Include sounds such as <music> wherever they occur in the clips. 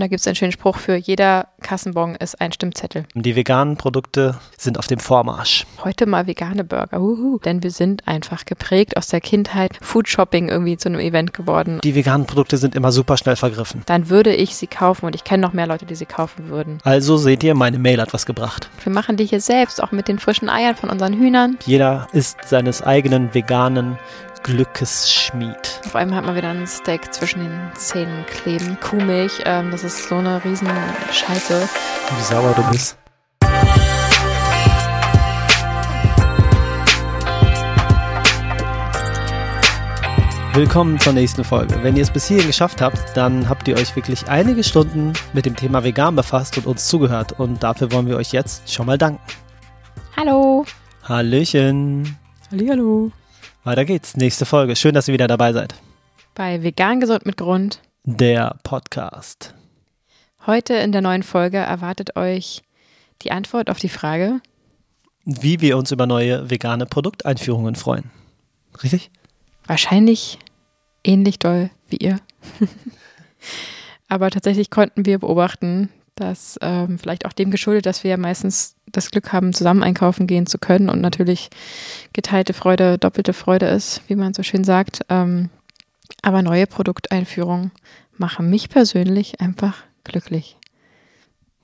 Und da gibt es einen schönen Spruch für jeder Kassenbon ist ein Stimmzettel. Die veganen Produkte sind auf dem Vormarsch. Heute mal vegane Burger. Uhu. Denn wir sind einfach geprägt aus der Kindheit. Food Shopping irgendwie zu einem Event geworden. Die veganen Produkte sind immer super schnell vergriffen. Dann würde ich sie kaufen und ich kenne noch mehr Leute, die sie kaufen würden. Also seht ihr, meine Mail hat was gebracht. Wir machen die hier selbst, auch mit den frischen Eiern von unseren Hühnern. Jeder ist seines eigenen veganen Glückesschmied. Vor allem hat man wieder ein Steak zwischen den Zähnen kleben. Kuhmilch, ähm, das ist so eine riesen Scheiße. Wie sauer du bist. Willkommen zur nächsten Folge. Wenn ihr es bis hierhin geschafft habt, dann habt ihr euch wirklich einige Stunden mit dem Thema vegan befasst und uns zugehört. Und dafür wollen wir euch jetzt schon mal danken. Hallo. Hallöchen. Hallihallo. Weiter geht's. Nächste Folge. Schön, dass ihr wieder dabei seid. Bei Vegan Gesund mit Grund. Der Podcast. Heute in der neuen Folge erwartet euch die Antwort auf die Frage, Wie wir uns über neue vegane Produkteinführungen freuen. Richtig? wahrscheinlich ähnlich doll wie ihr. <laughs> Aber tatsächlich konnten wir beobachten, dass ähm, vielleicht auch dem geschuldet, dass wir ja meistens das Glück haben, zusammen einkaufen gehen zu können und natürlich geteilte Freude, doppelte Freude ist, wie man so schön sagt. Ähm, aber neue Produkteinführungen machen mich persönlich einfach glücklich.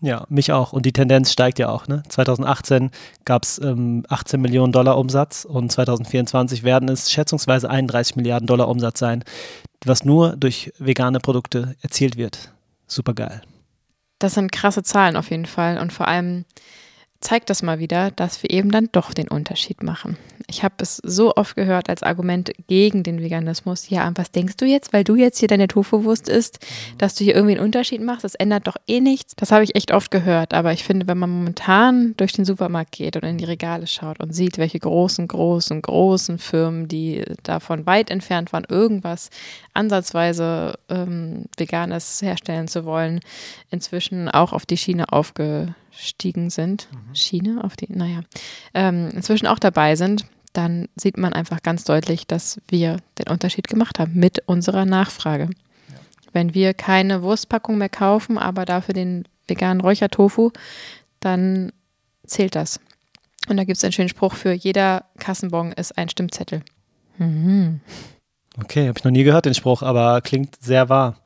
Ja, mich auch. Und die Tendenz steigt ja auch. Ne? 2018 gab es ähm, 18 Millionen Dollar Umsatz und 2024 werden es schätzungsweise 31 Milliarden Dollar Umsatz sein, was nur durch vegane Produkte erzielt wird. Super geil. Das sind krasse Zahlen auf jeden Fall und vor allem zeigt das mal wieder, dass wir eben dann doch den Unterschied machen. Ich habe es so oft gehört als Argument gegen den Veganismus. Ja, und was denkst du jetzt, weil du jetzt hier deine Tofu-Wurst isst, dass du hier irgendwie einen Unterschied machst? Das ändert doch eh nichts. Das habe ich echt oft gehört. Aber ich finde, wenn man momentan durch den Supermarkt geht und in die Regale schaut und sieht, welche großen, großen, großen Firmen, die davon weit entfernt waren, irgendwas ansatzweise ähm, Veganes herstellen zu wollen, inzwischen auch auf die Schiene aufgestiegen sind. Schiene auf die, naja, ähm, inzwischen auch dabei sind, dann sieht man einfach ganz deutlich, dass wir den Unterschied gemacht haben mit unserer Nachfrage. Wenn wir keine Wurstpackung mehr kaufen, aber dafür den veganen Räuchertofu, dann zählt das. Und da gibt es einen schönen Spruch für jeder Kassenbon ist ein Stimmzettel. Mhm. Okay, habe ich noch nie gehört, den Spruch, aber klingt sehr wahr.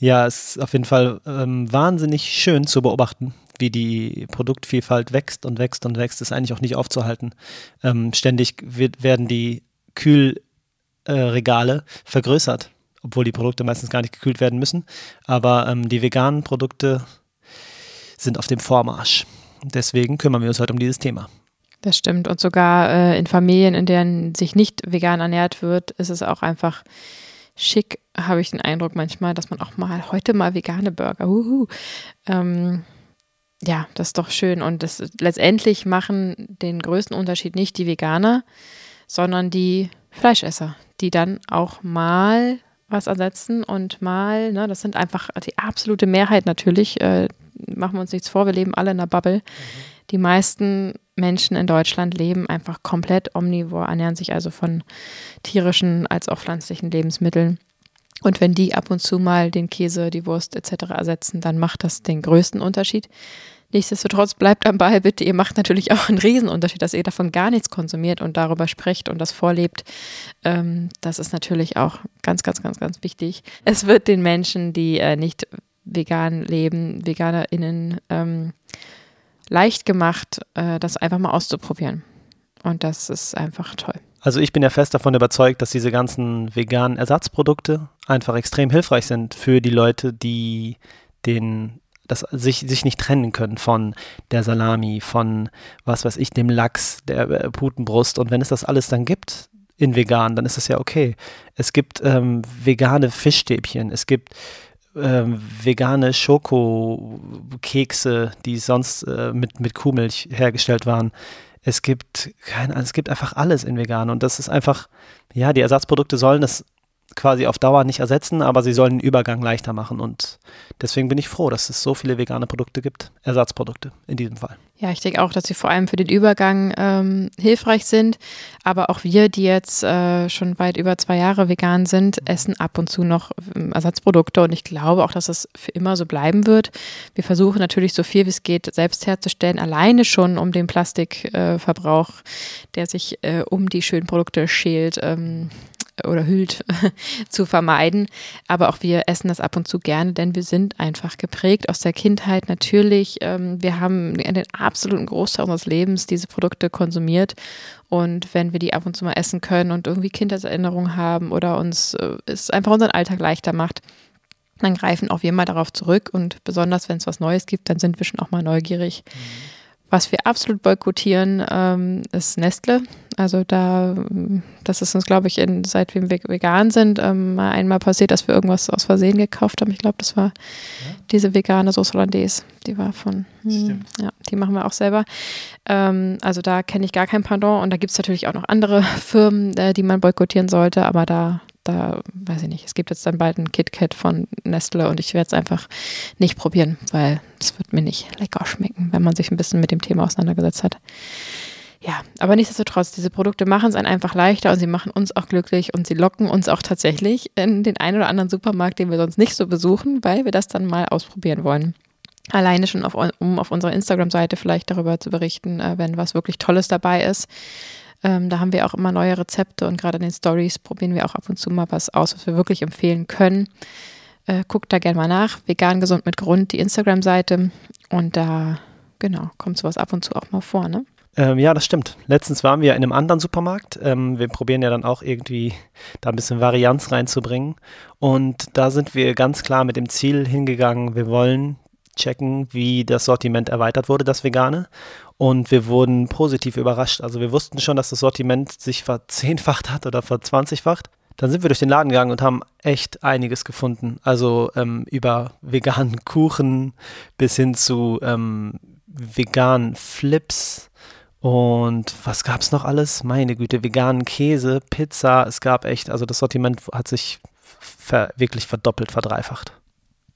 Ja, es ist auf jeden Fall ähm, wahnsinnig schön zu beobachten, wie die Produktvielfalt wächst und wächst und wächst, ist eigentlich auch nicht aufzuhalten. Ähm, ständig wird, werden die Kühlregale vergrößert, obwohl die Produkte meistens gar nicht gekühlt werden müssen. Aber ähm, die veganen Produkte sind auf dem Vormarsch. Deswegen kümmern wir uns heute um dieses Thema. Das stimmt. Und sogar äh, in Familien, in denen sich nicht vegan ernährt wird, ist es auch einfach schick, habe ich den Eindruck manchmal, dass man auch mal heute mal vegane Burger. Uhu. Ähm, ja, das ist doch schön. Und das letztendlich machen den größten Unterschied nicht die Veganer, sondern die Fleischesser, die dann auch mal was ersetzen und mal, ne, das sind einfach die absolute Mehrheit natürlich, äh, machen wir uns nichts vor, wir leben alle in einer Bubble. Mhm. Die meisten Menschen in Deutschland leben einfach komplett omnivor, ernähren sich also von tierischen als auch pflanzlichen Lebensmitteln. Und wenn die ab und zu mal den Käse, die Wurst etc. ersetzen, dann macht das den größten Unterschied. Nichtsdestotrotz bleibt am Ball, bitte. Ihr macht natürlich auch einen Riesenunterschied, dass ihr davon gar nichts konsumiert und darüber sprecht und das vorlebt. Ähm, das ist natürlich auch ganz, ganz, ganz, ganz wichtig. Es wird den Menschen, die äh, nicht vegan leben, VeganerInnen, ähm, leicht gemacht, äh, das einfach mal auszuprobieren. Und das ist einfach toll. Also ich bin ja fest davon überzeugt, dass diese ganzen veganen Ersatzprodukte einfach extrem hilfreich sind für die Leute, die den das sich, sich nicht trennen können von der Salami, von was weiß ich, dem Lachs, der äh, Putenbrust. Und wenn es das alles dann gibt in vegan, dann ist das ja okay. Es gibt ähm, vegane Fischstäbchen, es gibt ähm, vegane Schokokekse, die sonst äh, mit, mit Kuhmilch hergestellt waren. Es gibt kein, es gibt einfach alles in vegan und das ist einfach, ja, die Ersatzprodukte sollen das quasi auf Dauer nicht ersetzen, aber sie sollen den Übergang leichter machen. Und deswegen bin ich froh, dass es so viele vegane Produkte gibt, Ersatzprodukte in diesem Fall. Ja, ich denke auch, dass sie vor allem für den Übergang ähm, hilfreich sind. Aber auch wir, die jetzt äh, schon weit über zwei Jahre vegan sind, essen ab und zu noch ähm, Ersatzprodukte. Und ich glaube auch, dass es für immer so bleiben wird. Wir versuchen natürlich so viel wie es geht selbst herzustellen, alleine schon um den Plastikverbrauch, äh, der sich äh, um die schönen Produkte schält, ähm, oder hüllt <laughs> zu vermeiden. Aber auch wir essen das ab und zu gerne, denn wir sind einfach geprägt aus der Kindheit. Natürlich, ähm, wir haben den absoluten Großteil unseres Lebens diese Produkte konsumiert. Und wenn wir die ab und zu mal essen können und irgendwie Kindheitserinnerungen haben oder uns äh, es einfach unseren Alltag leichter macht, dann greifen auch wir mal darauf zurück. Und besonders, wenn es was Neues gibt, dann sind wir schon auch mal neugierig. Mhm was wir absolut boykottieren, ähm, ist Nestle. Also da, das ist uns, glaube ich, in, seit wir vegan sind, ähm, mal einmal passiert, dass wir irgendwas aus Versehen gekauft haben. Ich glaube, das war ja. diese vegane Sauce Hollandaise. Die war von, hm, ja, die machen wir auch selber. Ähm, also da kenne ich gar kein Pardon. Und da gibt es natürlich auch noch andere <laughs> Firmen, äh, die man boykottieren sollte, aber da da weiß ich nicht, es gibt jetzt dann bald ein KitKat von Nestle und ich werde es einfach nicht probieren, weil es wird mir nicht lecker schmecken, wenn man sich ein bisschen mit dem Thema auseinandergesetzt hat. Ja, aber nichtsdestotrotz, diese Produkte machen es einen einfach leichter und sie machen uns auch glücklich und sie locken uns auch tatsächlich in den einen oder anderen Supermarkt, den wir sonst nicht so besuchen, weil wir das dann mal ausprobieren wollen. Alleine schon, auf, um auf unserer Instagram-Seite vielleicht darüber zu berichten, äh, wenn was wirklich Tolles dabei ist. Ähm, da haben wir auch immer neue Rezepte und gerade in den Stories probieren wir auch ab und zu mal was aus, was wir wirklich empfehlen können. Äh, guckt da gerne mal nach. Vegan gesund mit Grund, die Instagram-Seite. Und da, genau, kommt sowas ab und zu auch mal vor, ne? Ähm, ja, das stimmt. Letztens waren wir in einem anderen Supermarkt. Ähm, wir probieren ja dann auch irgendwie da ein bisschen Varianz reinzubringen. Und da sind wir ganz klar mit dem Ziel hingegangen, wir wollen checken, wie das Sortiment erweitert wurde, das Vegane und wir wurden positiv überrascht. Also wir wussten schon, dass das Sortiment sich verzehnfacht hat oder verzwanzigfacht. Dann sind wir durch den Laden gegangen und haben echt einiges gefunden. Also ähm, über veganen Kuchen bis hin zu ähm, veganen Flips. Und was gab es noch alles? Meine Güte, veganen Käse, Pizza. Es gab echt, also das Sortiment hat sich ver wirklich verdoppelt, verdreifacht.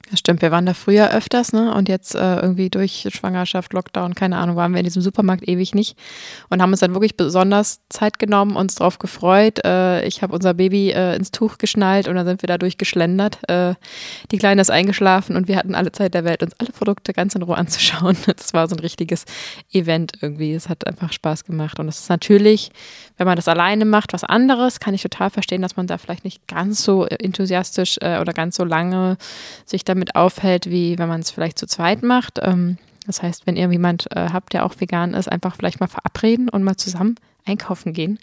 Das stimmt, wir waren da früher öfters, ne? Und jetzt äh, irgendwie durch Schwangerschaft, Lockdown, keine Ahnung, waren wir in diesem Supermarkt ewig nicht und haben uns dann wirklich besonders Zeit genommen, uns drauf gefreut. Äh, ich habe unser Baby äh, ins Tuch geschnallt und dann sind wir da durchgeschlendert. Äh, die Kleine ist eingeschlafen und wir hatten alle Zeit der Welt, uns alle Produkte ganz in Ruhe anzuschauen. <laughs> Das war so ein richtiges Event irgendwie. Es hat einfach Spaß gemacht. Und es ist natürlich, wenn man das alleine macht, was anderes, kann ich total verstehen, dass man da vielleicht nicht ganz so enthusiastisch äh, oder ganz so lange sich da damit aufhält, wie wenn man es vielleicht zu zweit macht. Ähm, das heißt, wenn ihr jemand äh, habt, der auch vegan ist, einfach vielleicht mal verabreden und mal zusammen einkaufen gehen.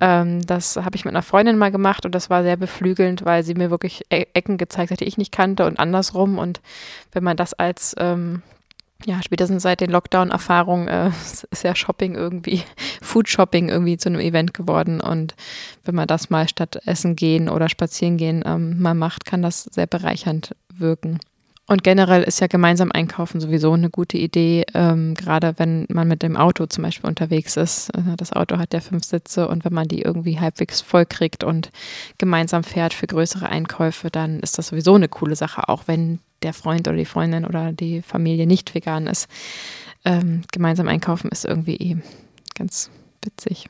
Ähm, das habe ich mit einer Freundin mal gemacht und das war sehr beflügelnd, weil sie mir wirklich e Ecken gezeigt hat, die ich nicht kannte und andersrum. Und wenn man das als ähm, ja, spätestens seit den Lockdown-Erfahrungen äh, <laughs> ist ja Shopping irgendwie, <laughs> Food-Shopping irgendwie zu einem Event geworden. Und wenn man das mal statt Essen gehen oder spazieren gehen ähm, mal macht, kann das sehr bereichernd wirken. Und generell ist ja gemeinsam einkaufen sowieso eine gute Idee, ähm, gerade wenn man mit dem Auto zum Beispiel unterwegs ist. Also das Auto hat ja fünf Sitze und wenn man die irgendwie halbwegs voll kriegt und gemeinsam fährt für größere Einkäufe, dann ist das sowieso eine coole Sache, auch wenn der Freund oder die Freundin oder die Familie nicht vegan ist. Ähm, gemeinsam einkaufen ist irgendwie eh ganz witzig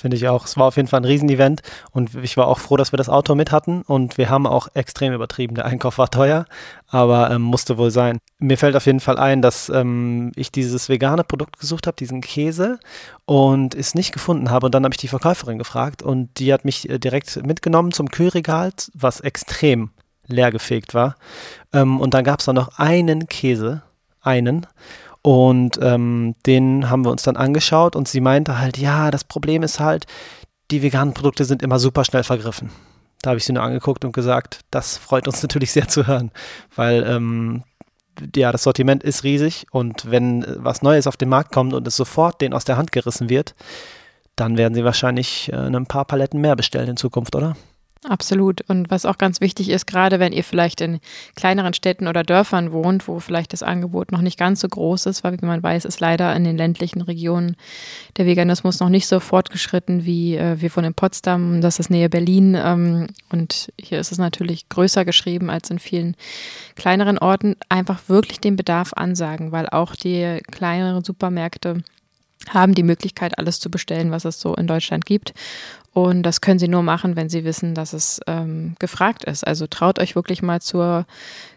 finde ich auch. Es war auf jeden Fall ein Riesenevent und ich war auch froh, dass wir das Auto mit hatten und wir haben auch extrem übertrieben. Der Einkauf war teuer, aber ähm, musste wohl sein. Mir fällt auf jeden Fall ein, dass ähm, ich dieses vegane Produkt gesucht habe, diesen Käse und es nicht gefunden habe und dann habe ich die Verkäuferin gefragt und die hat mich äh, direkt mitgenommen zum Kühlregal, was extrem leergefegt war. Ähm, und dann gab es da noch einen Käse, einen. Und ähm, den haben wir uns dann angeschaut und sie meinte halt, ja, das Problem ist halt, die veganen Produkte sind immer super schnell vergriffen. Da habe ich sie nur angeguckt und gesagt, das freut uns <laughs> natürlich sehr zu hören, weil ähm, ja, das Sortiment ist riesig und wenn was Neues auf den Markt kommt und es sofort den aus der Hand gerissen wird, dann werden sie wahrscheinlich äh, ein paar Paletten mehr bestellen in Zukunft, oder? Absolut. Und was auch ganz wichtig ist, gerade wenn ihr vielleicht in kleineren Städten oder Dörfern wohnt, wo vielleicht das Angebot noch nicht ganz so groß ist, weil wie man weiß, ist leider in den ländlichen Regionen der Veganismus noch nicht so fortgeschritten wie äh, wir von in Potsdam. Das ist Nähe Berlin. Ähm, und hier ist es natürlich größer geschrieben als in vielen kleineren Orten. Einfach wirklich den Bedarf ansagen, weil auch die kleineren Supermärkte haben die Möglichkeit, alles zu bestellen, was es so in Deutschland gibt. Und das können sie nur machen, wenn sie wissen, dass es ähm, gefragt ist. Also traut euch wirklich mal zur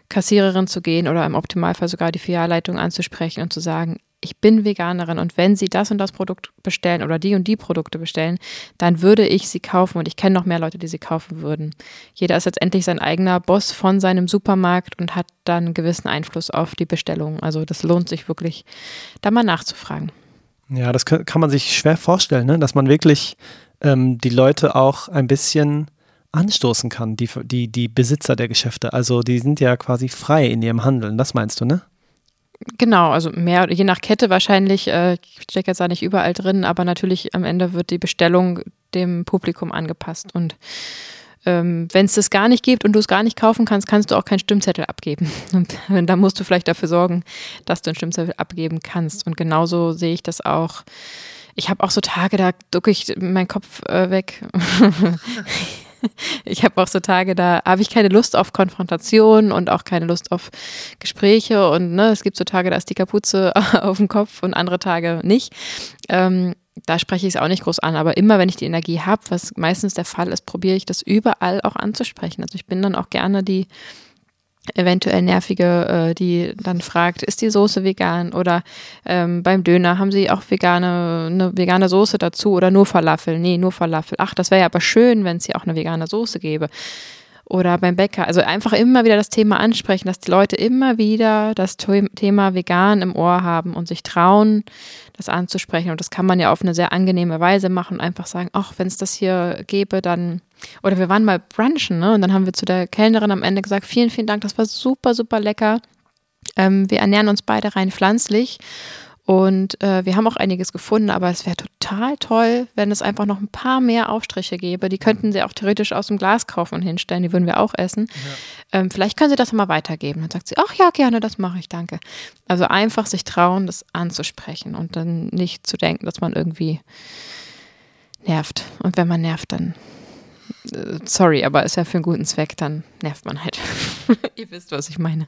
Kassiererin zu gehen oder im Optimalfall sogar die Filialleitung anzusprechen und zu sagen, ich bin Veganerin und wenn Sie das und das Produkt bestellen oder die und die Produkte bestellen, dann würde ich sie kaufen und ich kenne noch mehr Leute, die sie kaufen würden. Jeder ist letztendlich sein eigener Boss von seinem Supermarkt und hat dann gewissen Einfluss auf die Bestellung. Also das lohnt sich wirklich, da mal nachzufragen. Ja, das kann, man sich schwer vorstellen, ne? dass man wirklich ähm, die Leute auch ein bisschen anstoßen kann, die, die, die Besitzer der Geschäfte. Also die sind ja quasi frei in ihrem Handeln, das meinst du, ne? Genau, also mehr, je nach Kette wahrscheinlich, äh, ich stecke jetzt da nicht überall drin, aber natürlich am Ende wird die Bestellung dem Publikum angepasst. Und ähm, wenn es das gar nicht gibt und du es gar nicht kaufen kannst, kannst du auch keinen Stimmzettel abgeben. <laughs> Und da musst du vielleicht dafür sorgen, dass du einen Stimmzettel abgeben kannst. Und genauso sehe ich das auch ich habe auch so Tage, da ducke ich meinen Kopf äh, weg. <laughs> ich habe auch so Tage, da habe ich keine Lust auf Konfrontation und auch keine Lust auf Gespräche. Und ne, es gibt so Tage, da ist die Kapuze <laughs> auf dem Kopf und andere Tage nicht. Ähm, da spreche ich es auch nicht groß an, aber immer wenn ich die Energie habe, was meistens der Fall ist, probiere ich das überall auch anzusprechen. Also ich bin dann auch gerne die eventuell nervige, äh, die dann fragt, ist die Soße vegan? Oder ähm, beim Döner haben sie auch vegane, eine vegane Soße dazu oder nur Falafel? Nee, nur Falafel. Ach, das wäre ja aber schön, wenn es hier auch eine vegane Soße gäbe. Oder beim Bäcker. Also einfach immer wieder das Thema ansprechen, dass die Leute immer wieder das Thema vegan im Ohr haben und sich trauen, das anzusprechen. Und das kann man ja auf eine sehr angenehme Weise machen. Einfach sagen, ach, wenn es das hier gäbe, dann oder wir waren mal brunchen, ne? Und dann haben wir zu der Kellnerin am Ende gesagt, vielen, vielen Dank, das war super, super lecker. Ähm, wir ernähren uns beide rein pflanzlich. Und äh, wir haben auch einiges gefunden, aber es wäre total toll, wenn es einfach noch ein paar mehr Aufstriche gäbe. Die könnten sie auch theoretisch aus dem Glas kaufen und hinstellen, die würden wir auch essen. Ja. Ähm, vielleicht können sie das mal weitergeben. Dann sagt sie, ach ja, gerne, das mache ich, danke. Also einfach sich trauen, das anzusprechen und dann nicht zu denken, dass man irgendwie nervt. Und wenn man nervt, dann äh, sorry, aber ist ja für einen guten Zweck, dann nervt man halt. <laughs> ihr wisst, was ich meine.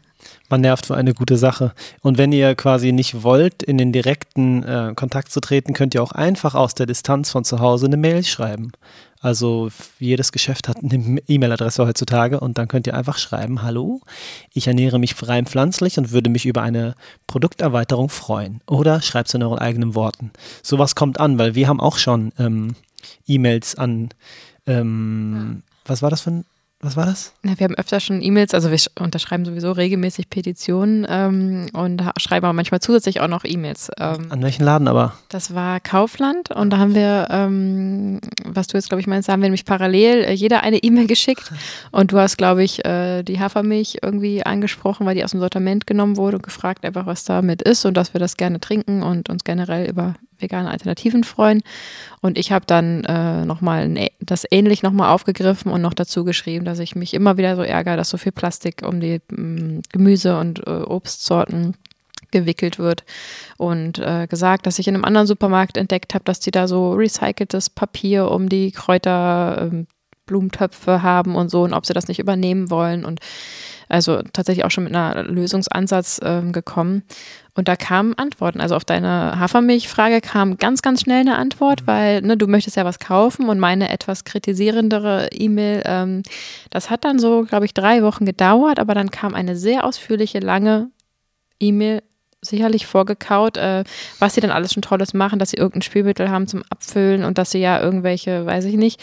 Man nervt für eine gute Sache. Und wenn ihr quasi nicht wollt, in den direkten äh, Kontakt zu treten, könnt ihr auch einfach aus der Distanz von zu Hause eine Mail schreiben. Also jedes Geschäft hat eine E-Mail-Adresse heutzutage und dann könnt ihr einfach schreiben, hallo, ich ernähre mich rein pflanzlich und würde mich über eine Produkterweiterung freuen. Oder schreibt es in euren eigenen Worten. Sowas kommt an, weil wir haben auch schon ähm, E-Mails an ähm, was war das für ein was war das? Na, wir haben öfter schon E-Mails, also wir unterschreiben sowieso regelmäßig Petitionen ähm, und schreiben aber manchmal zusätzlich auch noch E-Mails. Ähm, An welchen Laden aber? Das war Kaufland und da haben wir, ähm, was du jetzt glaube ich meinst, da haben wir nämlich parallel äh, jeder eine E-Mail geschickt <laughs> und du hast glaube ich äh, die Hafermilch irgendwie angesprochen, weil die aus dem Sortiment genommen wurde und gefragt einfach, was damit ist und dass wir das gerne trinken und uns generell über vegane Alternativen freuen. Und ich habe dann äh, nochmal das ähnlich nochmal aufgegriffen und noch dazu geschrieben, dass ich mich immer wieder so ärgere, dass so viel Plastik um die mh, mm, Gemüse- und äh, Obstsorten gewickelt wird und äh, gesagt, dass ich in einem anderen Supermarkt entdeckt habe, dass die da so recyceltes Papier um die Kräuter, äh, Blumentöpfe haben und so und ob sie das nicht übernehmen wollen und also tatsächlich auch schon mit einer Lösungsansatz ähm, gekommen. Und da kamen Antworten. Also auf deine Hafermilchfrage kam ganz, ganz schnell eine Antwort, mhm. weil ne, du möchtest ja was kaufen und meine etwas kritisierendere E-Mail, ähm, das hat dann so, glaube ich, drei Wochen gedauert, aber dann kam eine sehr ausführliche, lange E-Mail sicherlich vorgekaut, äh, was sie dann alles schon Tolles machen, dass sie irgendein Spielmittel haben zum Abfüllen und dass sie ja irgendwelche, weiß ich nicht,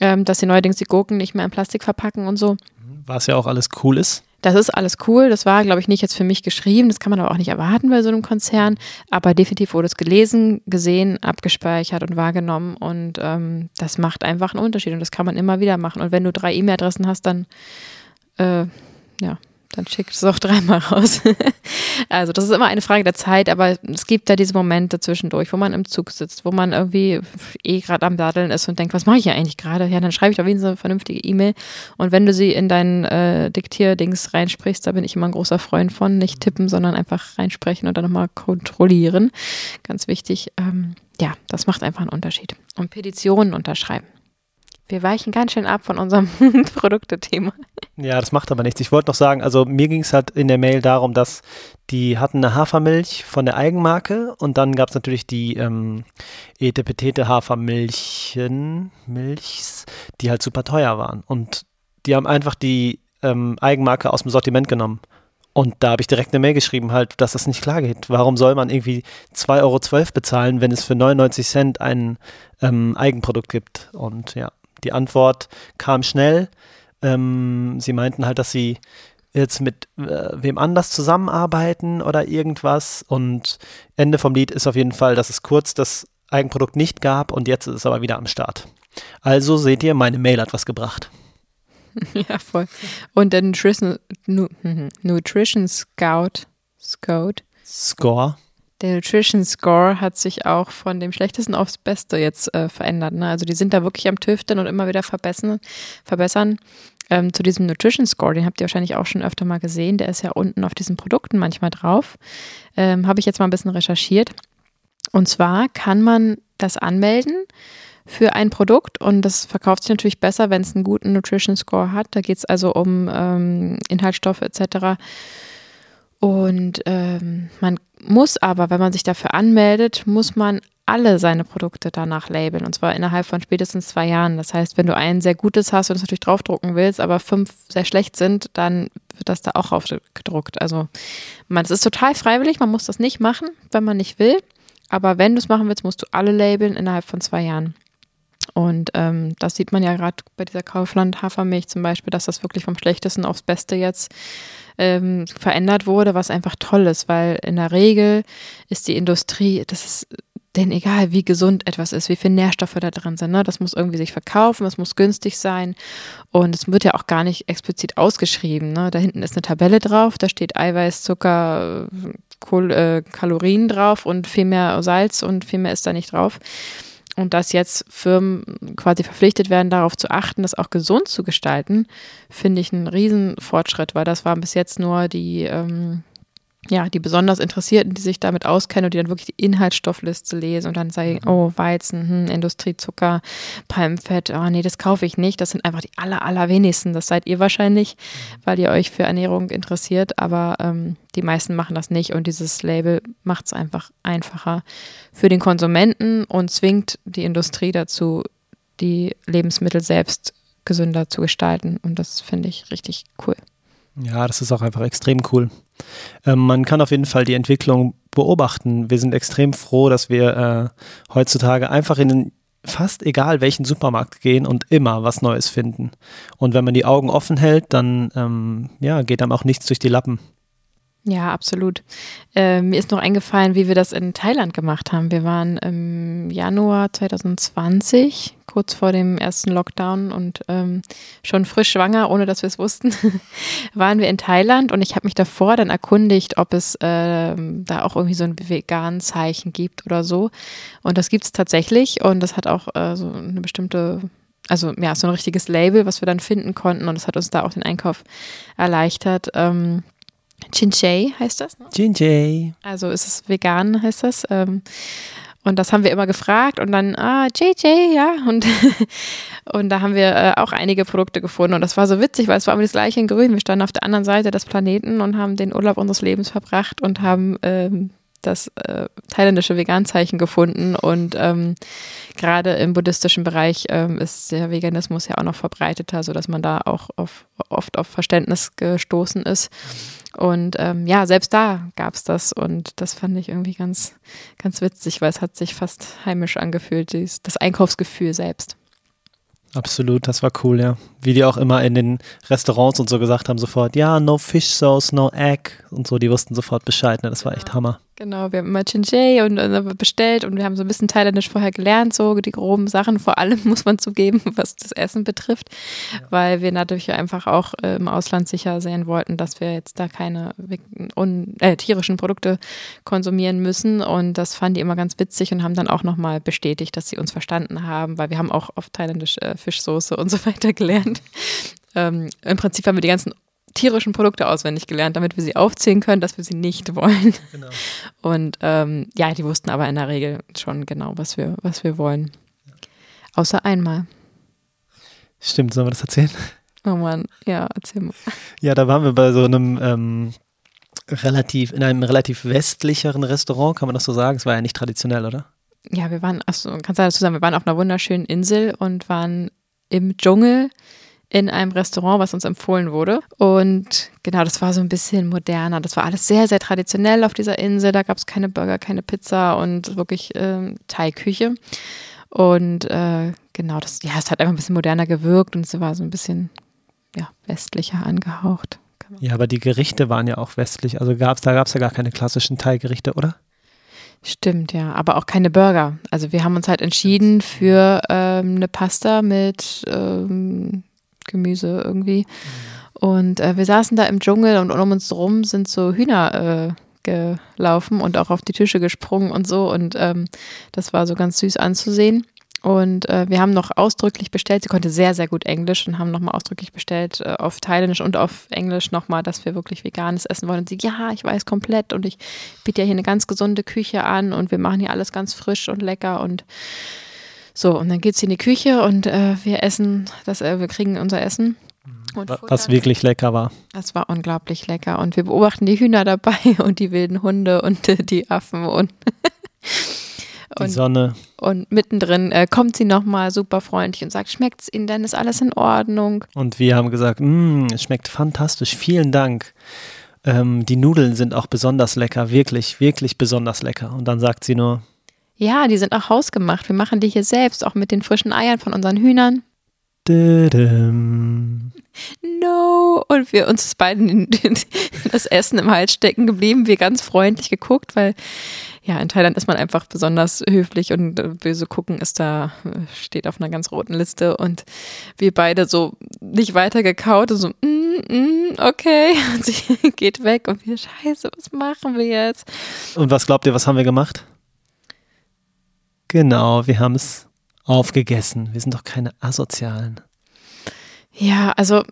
ähm, dass sie neuerdings die Gurken nicht mehr in Plastik verpacken und so. Was ja auch alles cool ist. Das ist alles cool. Das war, glaube ich, nicht jetzt für mich geschrieben. Das kann man aber auch nicht erwarten bei so einem Konzern. Aber definitiv wurde es gelesen, gesehen, abgespeichert und wahrgenommen. Und ähm, das macht einfach einen Unterschied. Und das kann man immer wieder machen. Und wenn du drei E-Mail-Adressen hast, dann, äh, ja, dann schickt es auch <laughs> dreimal raus. also das ist immer eine Frage der Zeit, aber es gibt da diese Momente zwischendurch, wo man im Zug sitzt, wo man irgendwie eh gerade am Daddeln ist und denkt, was mache ich hier eigentlich gerade? Ja, dann schreibe ich doch wenigstens eine vernünftige E-Mail. Und wenn du sie in dein äh, Diktierdings reinsprichst, da bin ich immer ein großer Freund von, nicht tippen, sondern einfach reinsprechen und dann nochmal kontrollieren. Ganz wichtig. Ähm, ja, das macht einfach einen Unterschied. Und Petitionen unterschreiben. Wir weichen ganz schön ab von unserem <laughs> Produktethema. Ja, das macht aber nichts. Ich wollte noch sagen, also mir ging es halt in der Mail darum, dass die hatten eine Hafermilch von der Eigenmarke und dann gab es natürlich die ähm, Etepetete Hafermilchen, Milchs, die halt super teuer waren. Und die haben einfach die ähm, Eigenmarke aus dem Sortiment genommen. Und da habe ich direkt eine Mail geschrieben, halt, dass das nicht klar geht. Warum soll man irgendwie 2,12 Euro bezahlen, wenn es für 99 Cent ein ähm, Eigenprodukt gibt? Und ja, die Antwort kam schnell. Ähm, sie meinten halt, dass sie jetzt mit äh, wem anders zusammenarbeiten oder irgendwas. Und Ende vom Lied ist auf jeden Fall, dass es kurz das Eigenprodukt nicht gab und jetzt ist es aber wieder am Start. Also seht ihr, meine Mail hat was gebracht. <laughs> Ja, voll. Und der Nutrition, Nutrition Scout, Scout. Score. Der Nutrition Score hat sich auch von dem schlechtesten aufs Beste jetzt äh, verändert. Ne? Also die sind da wirklich am Tüfteln und immer wieder verbessern. verbessern. Ähm, zu diesem Nutrition Score, den habt ihr wahrscheinlich auch schon öfter mal gesehen. Der ist ja unten auf diesen Produkten manchmal drauf. Ähm, Habe ich jetzt mal ein bisschen recherchiert. Und zwar kann man das anmelden für ein Produkt und das verkauft sich natürlich besser, wenn es einen guten Nutrition Score hat. Da geht es also um ähm, Inhaltsstoffe etc. Und ähm, man muss aber, wenn man sich dafür anmeldet, muss man alle seine Produkte danach labeln und zwar innerhalb von spätestens zwei Jahren. Das heißt, wenn du ein sehr gutes hast und es natürlich draufdrucken willst, aber fünf sehr schlecht sind, dann wird das da auch draufgedruckt. Also man, es ist total freiwillig, man muss das nicht machen, wenn man nicht will. Aber wenn du es machen willst, musst du alle labeln innerhalb von zwei Jahren. Und ähm, das sieht man ja gerade bei dieser Kaufland-Hafermilch zum Beispiel, dass das wirklich vom Schlechtesten aufs Beste jetzt ähm, verändert wurde, was einfach toll ist, weil in der Regel ist die Industrie, das ist denn egal, wie gesund etwas ist, wie viele Nährstoffe da drin sind, ne? das muss irgendwie sich verkaufen, es muss günstig sein und es wird ja auch gar nicht explizit ausgeschrieben. Ne? Da hinten ist eine Tabelle drauf, da steht Eiweiß, Zucker, Kohl, äh, Kalorien drauf und viel mehr Salz und viel mehr ist da nicht drauf. Und dass jetzt Firmen quasi verpflichtet werden, darauf zu achten, das auch gesund zu gestalten, finde ich einen Riesenfortschritt, weil das waren bis jetzt nur die, ähm, ja, die besonders Interessierten, die sich damit auskennen und die dann wirklich die Inhaltsstoffliste lesen und dann sagen, mhm. oh, Weizen, hm, Industriezucker, Palmfett, oh nee, das kaufe ich nicht. Das sind einfach die aller, allerwenigsten. Das seid ihr wahrscheinlich, mhm. weil ihr euch für Ernährung interessiert, aber ähm, die meisten machen das nicht und dieses Label macht es einfach einfacher für den Konsumenten und zwingt die Industrie dazu, die Lebensmittel selbst gesünder zu gestalten. Und das finde ich richtig cool. Ja, das ist auch einfach extrem cool. Ähm, man kann auf jeden Fall die Entwicklung beobachten. Wir sind extrem froh, dass wir äh, heutzutage einfach in den fast egal welchen Supermarkt gehen und immer was Neues finden. Und wenn man die Augen offen hält, dann ähm, ja, geht einem auch nichts durch die Lappen. Ja, absolut. Äh, mir ist noch eingefallen, wie wir das in Thailand gemacht haben. Wir waren im Januar 2020, kurz vor dem ersten Lockdown und ähm, schon frisch schwanger, ohne dass wir es wussten, <laughs> waren wir in Thailand und ich habe mich davor dann erkundigt, ob es äh, da auch irgendwie so ein vegan Zeichen gibt oder so. Und das gibt es tatsächlich und das hat auch äh, so eine bestimmte also ja, so ein richtiges Label, was wir dann finden konnten und das hat uns da auch den Einkauf erleichtert. Ähm, Chinchey heißt das. Ne? Chinchey. Also ist es vegan, heißt das. Ähm, und das haben wir immer gefragt und dann, ah, JJ, ja. Und, <laughs> und da haben wir äh, auch einige Produkte gefunden. Und das war so witzig, weil es war immer das gleiche in Grün. Wir standen auf der anderen Seite des Planeten und haben den Urlaub unseres Lebens verbracht und haben ähm, das äh, thailändische Veganzeichen gefunden. Und ähm, gerade im buddhistischen Bereich ähm, ist der Veganismus ja auch noch verbreiteter, sodass man da auch auf, oft auf Verständnis gestoßen ist. Und ähm, ja, selbst da gab es das und das fand ich irgendwie ganz, ganz witzig, weil es hat sich fast heimisch angefühlt, dies, das Einkaufsgefühl selbst. Absolut, das war cool, ja. Wie die auch immer in den Restaurants und so gesagt haben, sofort, ja, no fish sauce, no egg und so, die wussten sofort Bescheid. Ne? Das war echt Hammer. Genau, wir haben immer Chinjay und, und bestellt und wir haben so ein bisschen Thailändisch vorher gelernt, so die groben Sachen, vor allem <laughs> muss man zugeben, was das Essen betrifft, ja. weil wir natürlich einfach auch äh, im Ausland sicher sehen wollten, dass wir jetzt da keine un, äh, tierischen Produkte konsumieren müssen und das fanden die immer ganz witzig und haben dann auch nochmal bestätigt, dass sie uns verstanden haben, weil wir haben auch auf Thailändisch äh, Fischsoße und so <laughs> weiter gelernt. Ähm, Im Prinzip haben wir die ganzen tierischen Produkte auswendig gelernt, damit wir sie aufzählen können, dass wir sie nicht wollen. Genau. Und ähm, ja, die wussten aber in der Regel schon genau, was wir, was wir wollen. Außer einmal. Stimmt, sollen wir das erzählen? Oh Mann, ja, erzähl mal. Ja, da waren wir bei so einem ähm, relativ, in einem relativ westlicheren Restaurant, kann man das so sagen? Es war ja nicht traditionell, oder? Ja, wir waren, achso, kannst du dazu sagen, wir waren auf einer wunderschönen Insel und waren im Dschungel in einem Restaurant, was uns empfohlen wurde. Und genau, das war so ein bisschen moderner. Das war alles sehr, sehr traditionell auf dieser Insel. Da gab es keine Burger, keine Pizza und wirklich ähm, Thai-Küche. Und äh, genau, das, ja, es hat einfach ein bisschen moderner gewirkt und es war so ein bisschen ja, westlicher angehaucht. Ja, aber die Gerichte waren ja auch westlich. Also gab's, da gab es ja gar keine klassischen Thai-Gerichte, oder? Stimmt, ja. Aber auch keine Burger. Also wir haben uns halt entschieden für ähm, eine Pasta mit ähm, Gemüse irgendwie. Und äh, wir saßen da im Dschungel und um uns rum sind so Hühner äh, gelaufen und auch auf die Tische gesprungen und so. Und ähm, das war so ganz süß anzusehen. Und äh, wir haben noch ausdrücklich bestellt, sie konnte sehr, sehr gut Englisch und haben nochmal ausdrücklich bestellt äh, auf Thailändisch und auf Englisch nochmal, dass wir wirklich veganes essen wollen. Und sie, ja, ich weiß komplett und ich biete ja hier eine ganz gesunde Küche an und wir machen hier alles ganz frisch und lecker und so, und dann geht sie in die Küche und äh, wir essen, das, äh, wir kriegen unser Essen. Mhm. Was wirklich lecker war. Das war unglaublich lecker. Und wir beobachten die Hühner dabei <laughs> und die wilden Hunde und äh, die Affen und <laughs> die Sonne. Und mittendrin äh, kommt sie nochmal super freundlich und sagt, schmeckt es Ihnen denn? Ist alles in Ordnung? Und wir haben gesagt, mm, es schmeckt fantastisch, vielen Dank. Ähm, die Nudeln sind auch besonders lecker, wirklich, wirklich besonders lecker. Und dann sagt sie nur, ja, die sind auch hausgemacht. Wir machen die hier selbst, auch mit den frischen Eiern von unseren Hühnern. No. Und wir uns beiden in, in, das Essen im Hals stecken geblieben, wir ganz freundlich geguckt, weil ja, in Thailand ist man einfach besonders höflich und äh, böse gucken ist da, steht auf einer ganz roten Liste und wir beide so nicht weiter gekaut und so, mm, mm, okay, <laughs> und sie geht weg und wir, scheiße, was machen wir jetzt? Und was glaubt ihr, was haben wir gemacht? Genau, wir haben es aufgegessen. Wir sind doch keine Asozialen. Ja, also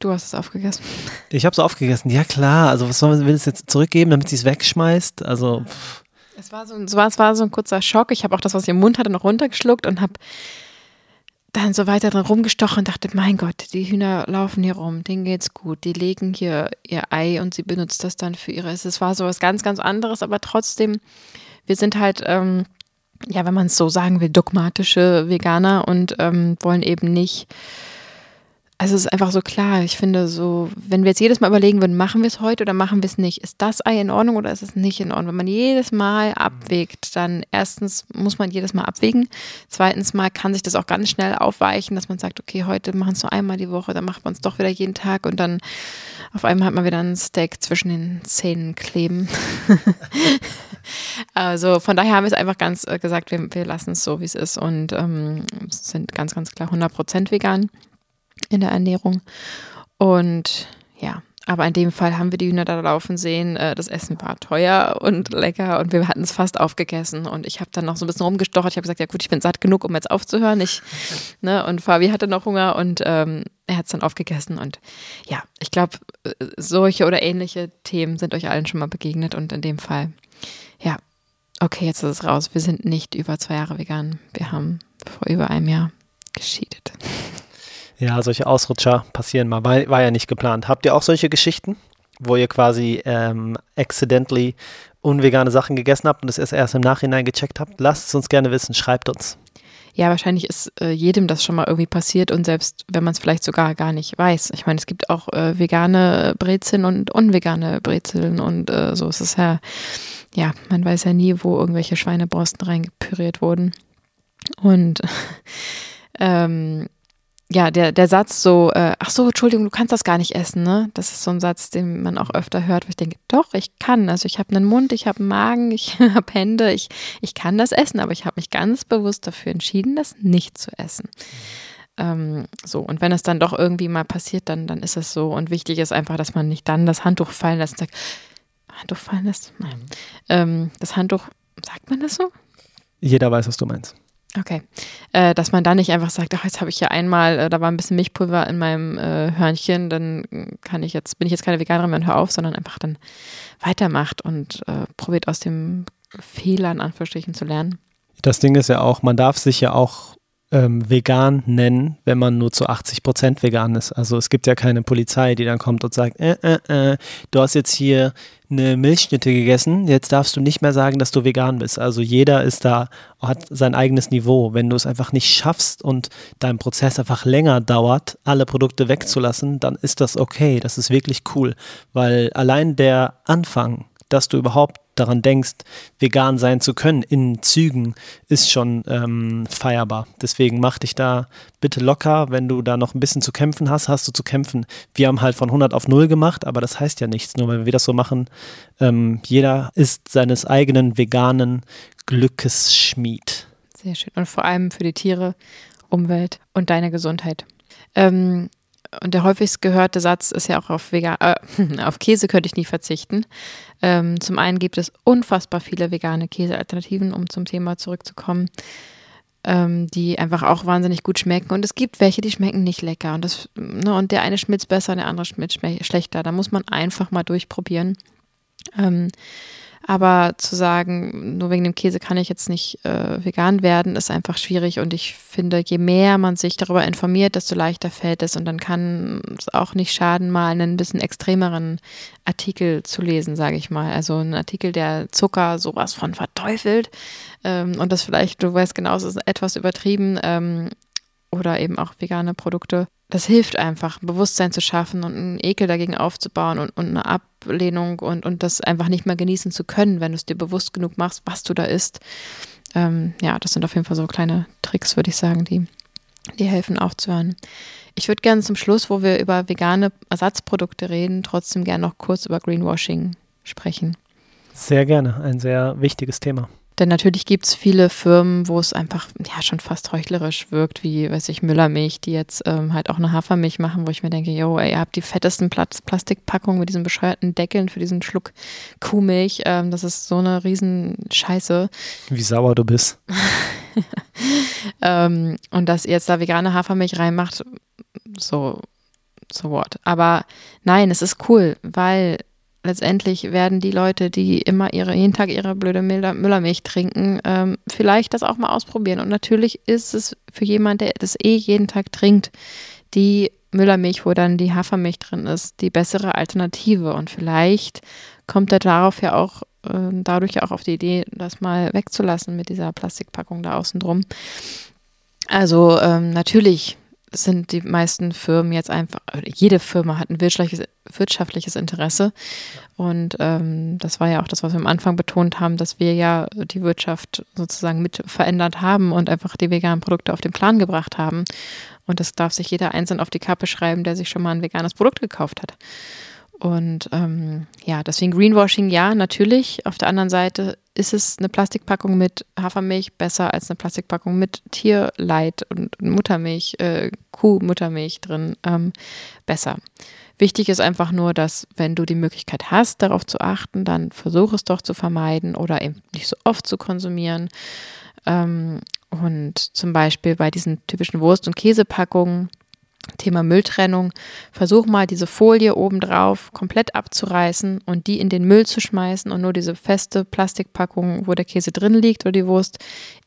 du hast es aufgegessen. Ich habe es aufgegessen, ja klar. Also was soll man will es jetzt zurückgeben, damit sie es wegschmeißt? Also pff. es war so, es war, es war so ein kurzer Schock. Ich habe auch das, was ich im Mund hatte, noch runtergeschluckt und habe dann so weiter dran rumgestochen und dachte, mein Gott, die Hühner laufen hier rum, denen geht's gut, die legen hier ihr Ei und sie benutzt das dann für ihre. Es war so was ganz, ganz anderes, aber trotzdem, wir sind halt ähm, ja, wenn man es so sagen will, dogmatische Veganer und ähm, wollen eben nicht. Also es ist einfach so klar. Ich finde so, wenn wir jetzt jedes Mal überlegen würden, machen wir es heute oder machen wir es nicht, ist das Ei in Ordnung oder ist es nicht in Ordnung? Wenn man jedes Mal abwägt, dann erstens muss man jedes Mal abwägen. Zweitens mal kann sich das auch ganz schnell aufweichen, dass man sagt, okay, heute machen es nur einmal die Woche, dann macht man es doch wieder jeden Tag und dann auf einmal hat man wieder ein Steak zwischen den Zähnen kleben. <laughs> <laughs> also von daher haben wir es einfach ganz äh, gesagt, wir, wir lassen es so, wie es ist und ähm, sind ganz, ganz klar 100% vegan in der Ernährung. Und ja, aber in dem Fall haben wir die Hühner da laufen sehen. Äh, das Essen war teuer und lecker und wir hatten es fast aufgegessen. Und ich habe dann noch so ein bisschen rumgestochert. Ich habe gesagt, ja gut, ich bin satt genug, um jetzt aufzuhören. Ich, <laughs> ne, und Fabi hatte noch Hunger und ähm, er hat es dann aufgegessen. Und ja, ich glaube, äh, solche oder ähnliche Themen sind euch allen schon mal begegnet. Und in dem Fall, ja, okay, jetzt ist es raus. Wir sind nicht über zwei Jahre vegan. Wir haben vor über einem Jahr gescheatet. Ja, solche Ausrutscher passieren mal. War, war ja nicht geplant. Habt ihr auch solche Geschichten, wo ihr quasi ähm, accidentally unvegane Sachen gegessen habt und es erst im Nachhinein gecheckt habt? Lasst es uns gerne wissen, schreibt uns. Ja, wahrscheinlich ist äh, jedem das schon mal irgendwie passiert und selbst wenn man es vielleicht sogar gar nicht weiß. Ich meine, es gibt auch äh, vegane Brezeln und unvegane Brezeln und äh, so ist es ja, ja, man weiß ja nie, wo irgendwelche Schweineborsten reingepüriert wurden. Und <laughs> ähm, ja, der, der Satz so, äh, ach so, Entschuldigung, du kannst das gar nicht essen, ne? Das ist so ein Satz, den man auch öfter hört, wo ich denke, doch, ich kann. Also ich habe einen Mund, ich habe einen Magen, ich <laughs> habe Hände, ich, ich kann das essen, aber ich habe mich ganz bewusst dafür entschieden, das nicht zu essen. Ähm, so, und wenn es dann doch irgendwie mal passiert, dann, dann ist es so. Und wichtig ist einfach, dass man nicht dann das Handtuch fallen lässt und sagt, Handtuch fallen lässt? Nein. Ähm, das Handtuch, sagt man das so? Jeder weiß, was du meinst. Okay. Äh, dass man da nicht einfach sagt, ach, jetzt habe ich ja einmal, äh, da war ein bisschen Milchpulver in meinem äh, Hörnchen, dann kann ich jetzt, bin ich jetzt keine Veganerin mehr und hör auf, sondern einfach dann weitermacht und äh, probiert aus dem Fehler in Anführungsstrichen zu lernen. Das Ding ist ja auch, man darf sich ja auch ähm, vegan nennen, wenn man nur zu 80 Prozent vegan ist. Also es gibt ja keine Polizei, die dann kommt und sagt, äh, äh, äh, du hast jetzt hier eine Milchschnitte gegessen, jetzt darfst du nicht mehr sagen, dass du vegan bist. Also jeder ist da, hat sein eigenes Niveau. Wenn du es einfach nicht schaffst und dein Prozess einfach länger dauert, alle Produkte wegzulassen, dann ist das okay. Das ist wirklich cool, weil allein der Anfang, dass du überhaupt daran denkst, vegan sein zu können in Zügen, ist schon ähm, feierbar. Deswegen mach dich da bitte locker. Wenn du da noch ein bisschen zu kämpfen hast, hast du zu kämpfen. Wir haben halt von 100 auf 0 gemacht, aber das heißt ja nichts. Nur weil wir das so machen, ähm, jeder ist seines eigenen veganen Glückes Schmied. Sehr schön. Und vor allem für die Tiere, Umwelt und deine Gesundheit. Ähm, und der häufigst gehörte Satz ist ja auch auf, Vegan, äh, <laughs> auf Käse könnte ich nie verzichten. Ähm, zum einen gibt es unfassbar viele vegane Käsealternativen, um zum Thema zurückzukommen, ähm, die einfach auch wahnsinnig gut schmecken. Und es gibt welche, die schmecken nicht lecker. Und, das, ne, und der eine schmilzt besser, der andere schmilzt schlechter. Da muss man einfach mal durchprobieren. Ähm, aber zu sagen, nur wegen dem Käse kann ich jetzt nicht äh, vegan werden, ist einfach schwierig. Und ich finde, je mehr man sich darüber informiert, desto leichter fällt es. Und dann kann es auch nicht schaden, mal einen bisschen extremeren Artikel zu lesen, sage ich mal. Also ein Artikel, der Zucker sowas von verteufelt. Ähm, und das vielleicht, du weißt genau, es ist etwas übertrieben. Ähm, oder eben auch vegane Produkte. Das hilft einfach, ein Bewusstsein zu schaffen und einen Ekel dagegen aufzubauen und, und eine Ablehnung und, und das einfach nicht mehr genießen zu können, wenn du es dir bewusst genug machst, was du da isst. Ähm, ja, das sind auf jeden Fall so kleine Tricks, würde ich sagen, die, die helfen aufzuhören. Ich würde gerne zum Schluss, wo wir über vegane Ersatzprodukte reden, trotzdem gerne noch kurz über Greenwashing sprechen. Sehr gerne, ein sehr wichtiges Thema. Denn natürlich gibt es viele Firmen, wo es einfach ja schon fast heuchlerisch wirkt, wie, weiß ich, Müllermilch, die jetzt ähm, halt auch eine Hafermilch machen, wo ich mir denke, yo, ey, ihr habt die fettesten Plat Plastikpackungen mit diesen bescheuerten Deckeln für diesen Schluck Kuhmilch. Ähm, das ist so eine riesen Scheiße. Wie sauer du bist. <laughs> ähm, und dass ihr jetzt da vegane Hafermilch reinmacht, so, so what. Aber nein, es ist cool, weil letztendlich werden die Leute, die immer ihre, jeden Tag ihre blöde Müllermilch trinken, ähm, vielleicht das auch mal ausprobieren. Und natürlich ist es für jemanden, der das eh jeden Tag trinkt, die Müllermilch, wo dann die Hafermilch drin ist, die bessere Alternative. Und vielleicht kommt er darauf ja auch, äh, dadurch ja auch auf die Idee, das mal wegzulassen mit dieser Plastikpackung da außen drum. Also ähm, natürlich sind die meisten Firmen jetzt einfach, jede Firma hat ein wirtschaftliches, wirtschaftliches Interesse. Und ähm, das war ja auch das, was wir am Anfang betont haben, dass wir ja die Wirtschaft sozusagen mit verändert haben und einfach die veganen Produkte auf den Plan gebracht haben. Und das darf sich jeder einzeln auf die Kappe schreiben, der sich schon mal ein veganes Produkt gekauft hat. Und ähm, ja, deswegen Greenwashing, ja, natürlich. Auf der anderen Seite ist es eine Plastikpackung mit Hafermilch besser als eine Plastikpackung mit Tierleid und Muttermilch, äh, Kuhmuttermilch drin ähm, besser. Wichtig ist einfach nur, dass wenn du die Möglichkeit hast, darauf zu achten, dann versuch es doch zu vermeiden oder eben nicht so oft zu konsumieren. Ähm, und zum Beispiel bei diesen typischen Wurst- und Käsepackungen Thema Mülltrennung, versuch mal diese Folie obendrauf komplett abzureißen und die in den Müll zu schmeißen und nur diese feste Plastikpackung, wo der Käse drin liegt oder die Wurst,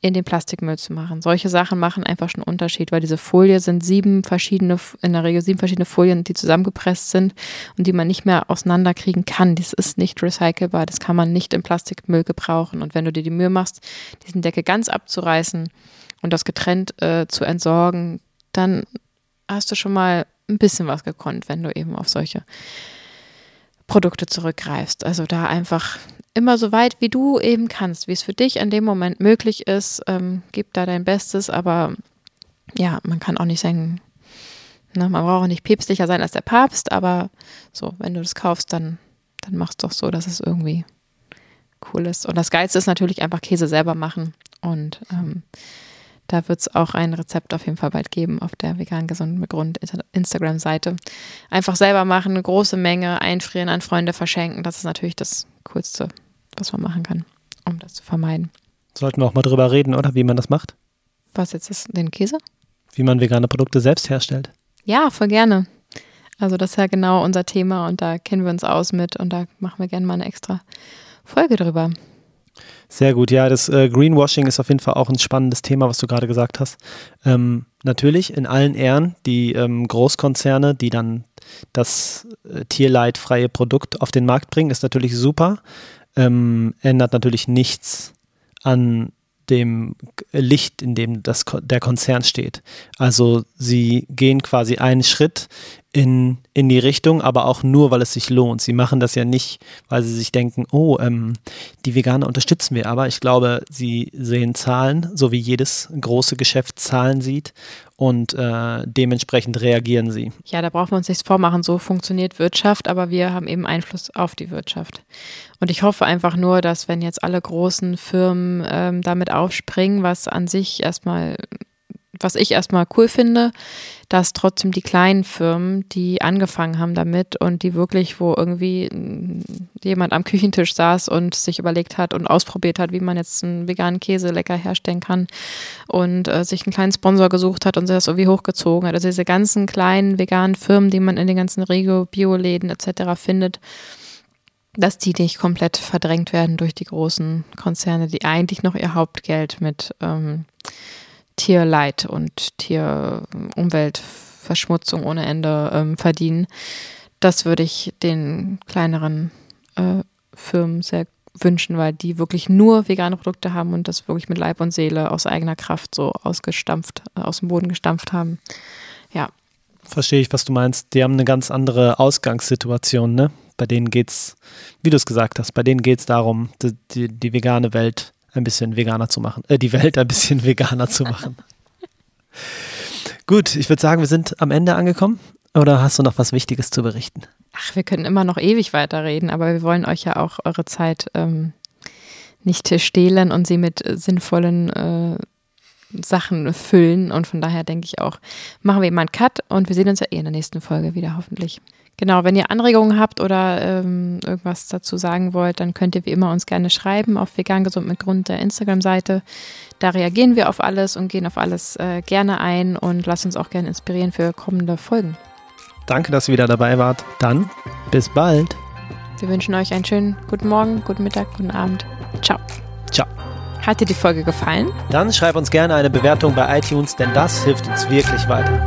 in den Plastikmüll zu machen. Solche Sachen machen einfach schon einen Unterschied, weil diese Folie sind sieben verschiedene, in der Regel sieben verschiedene Folien, die zusammengepresst sind und die man nicht mehr auseinanderkriegen kann. Das ist nicht recycelbar, das kann man nicht im Plastikmüll gebrauchen. Und wenn du dir die Mühe machst, diesen Deckel ganz abzureißen und das getrennt äh, zu entsorgen, dann hast du schon mal ein bisschen was gekonnt, wenn du eben auf solche Produkte zurückgreifst. Also da einfach immer so weit, wie du eben kannst, wie es für dich in dem Moment möglich ist, ähm, gib da dein Bestes, aber ja, man kann auch nicht sein Ne, man braucht auch nicht päpstlicher sein als der Papst, aber so, wenn du das kaufst, dann, dann mach's doch so, dass es irgendwie cool ist. Und das Geilste ist natürlich einfach Käse selber machen. Und ähm, da wird es auch ein Rezept auf jeden Fall bald geben auf der vegan gesunden Grund Instagram-Seite. Einfach selber machen, eine große Menge einfrieren, an Freunde verschenken. Das ist natürlich das Coolste, was man machen kann, um das zu vermeiden. Sollten wir auch mal drüber reden, oder wie man das macht? Was jetzt ist den Käse? Wie man vegane Produkte selbst herstellt. Ja, voll gerne. Also das ist ja genau unser Thema und da kennen wir uns aus mit und da machen wir gerne mal eine extra Folge drüber. Sehr gut, ja, das äh, Greenwashing ist auf jeden Fall auch ein spannendes Thema, was du gerade gesagt hast. Ähm, natürlich in allen Ehren die ähm, Großkonzerne, die dann das äh, tierleidfreie Produkt auf den Markt bringen, ist natürlich super. Ähm, ändert natürlich nichts an dem Licht, in dem das, der Konzern steht. Also sie gehen quasi einen Schritt in, in die Richtung, aber auch nur, weil es sich lohnt. Sie machen das ja nicht, weil sie sich denken, oh, ähm, die Veganer unterstützen wir, aber ich glaube, sie sehen Zahlen, so wie jedes große Geschäft Zahlen sieht und äh, dementsprechend reagieren sie. Ja, da brauchen wir uns nichts vormachen. So funktioniert Wirtschaft, aber wir haben eben Einfluss auf die Wirtschaft. Und ich hoffe einfach nur, dass wenn jetzt alle großen Firmen ähm, damit aufspringen, was an sich erstmal was ich erstmal cool finde, dass trotzdem die kleinen Firmen, die angefangen haben damit und die wirklich, wo irgendwie jemand am Küchentisch saß und sich überlegt hat und ausprobiert hat, wie man jetzt einen veganen Käse lecker herstellen kann und äh, sich einen kleinen Sponsor gesucht hat und sich das irgendwie hochgezogen hat. Also diese ganzen kleinen veganen Firmen, die man in den ganzen Regio, Bioläden etc. findet, dass die nicht komplett verdrängt werden durch die großen Konzerne, die eigentlich noch ihr Hauptgeld mit ähm, Tierleid und Tierumweltverschmutzung ohne Ende ähm, verdienen. Das würde ich den kleineren äh, Firmen sehr wünschen, weil die wirklich nur vegane Produkte haben und das wirklich mit Leib und Seele aus eigener Kraft so ausgestampft, äh, aus dem Boden gestampft haben. Ja. Verstehe ich, was du meinst. Die haben eine ganz andere Ausgangssituation, ne? Bei denen geht es, wie du es gesagt hast, bei denen geht es darum, die, die, die vegane Welt ein bisschen veganer zu machen, äh, die Welt ein bisschen <laughs> veganer zu machen. Gut, ich würde sagen, wir sind am Ende angekommen. Oder hast du noch was Wichtiges zu berichten? Ach, wir können immer noch ewig weiterreden, aber wir wollen euch ja auch eure Zeit ähm, nicht stehlen und sie mit sinnvollen äh, Sachen füllen. Und von daher denke ich auch, machen wir eben einen Cut und wir sehen uns ja eh in der nächsten Folge wieder, hoffentlich. Genau, wenn ihr Anregungen habt oder ähm, irgendwas dazu sagen wollt, dann könnt ihr wie immer uns gerne schreiben auf vegan gesund mit Grund der Instagram-Seite. Da reagieren wir auf alles und gehen auf alles äh, gerne ein und lasst uns auch gerne inspirieren für kommende Folgen. Danke, dass ihr wieder dabei wart. Dann bis bald. Wir wünschen euch einen schönen guten Morgen, guten Mittag, guten Abend. Ciao. Ciao. Hat dir die Folge gefallen? Dann schreib uns gerne eine Bewertung bei iTunes, denn das hilft uns wirklich weiter.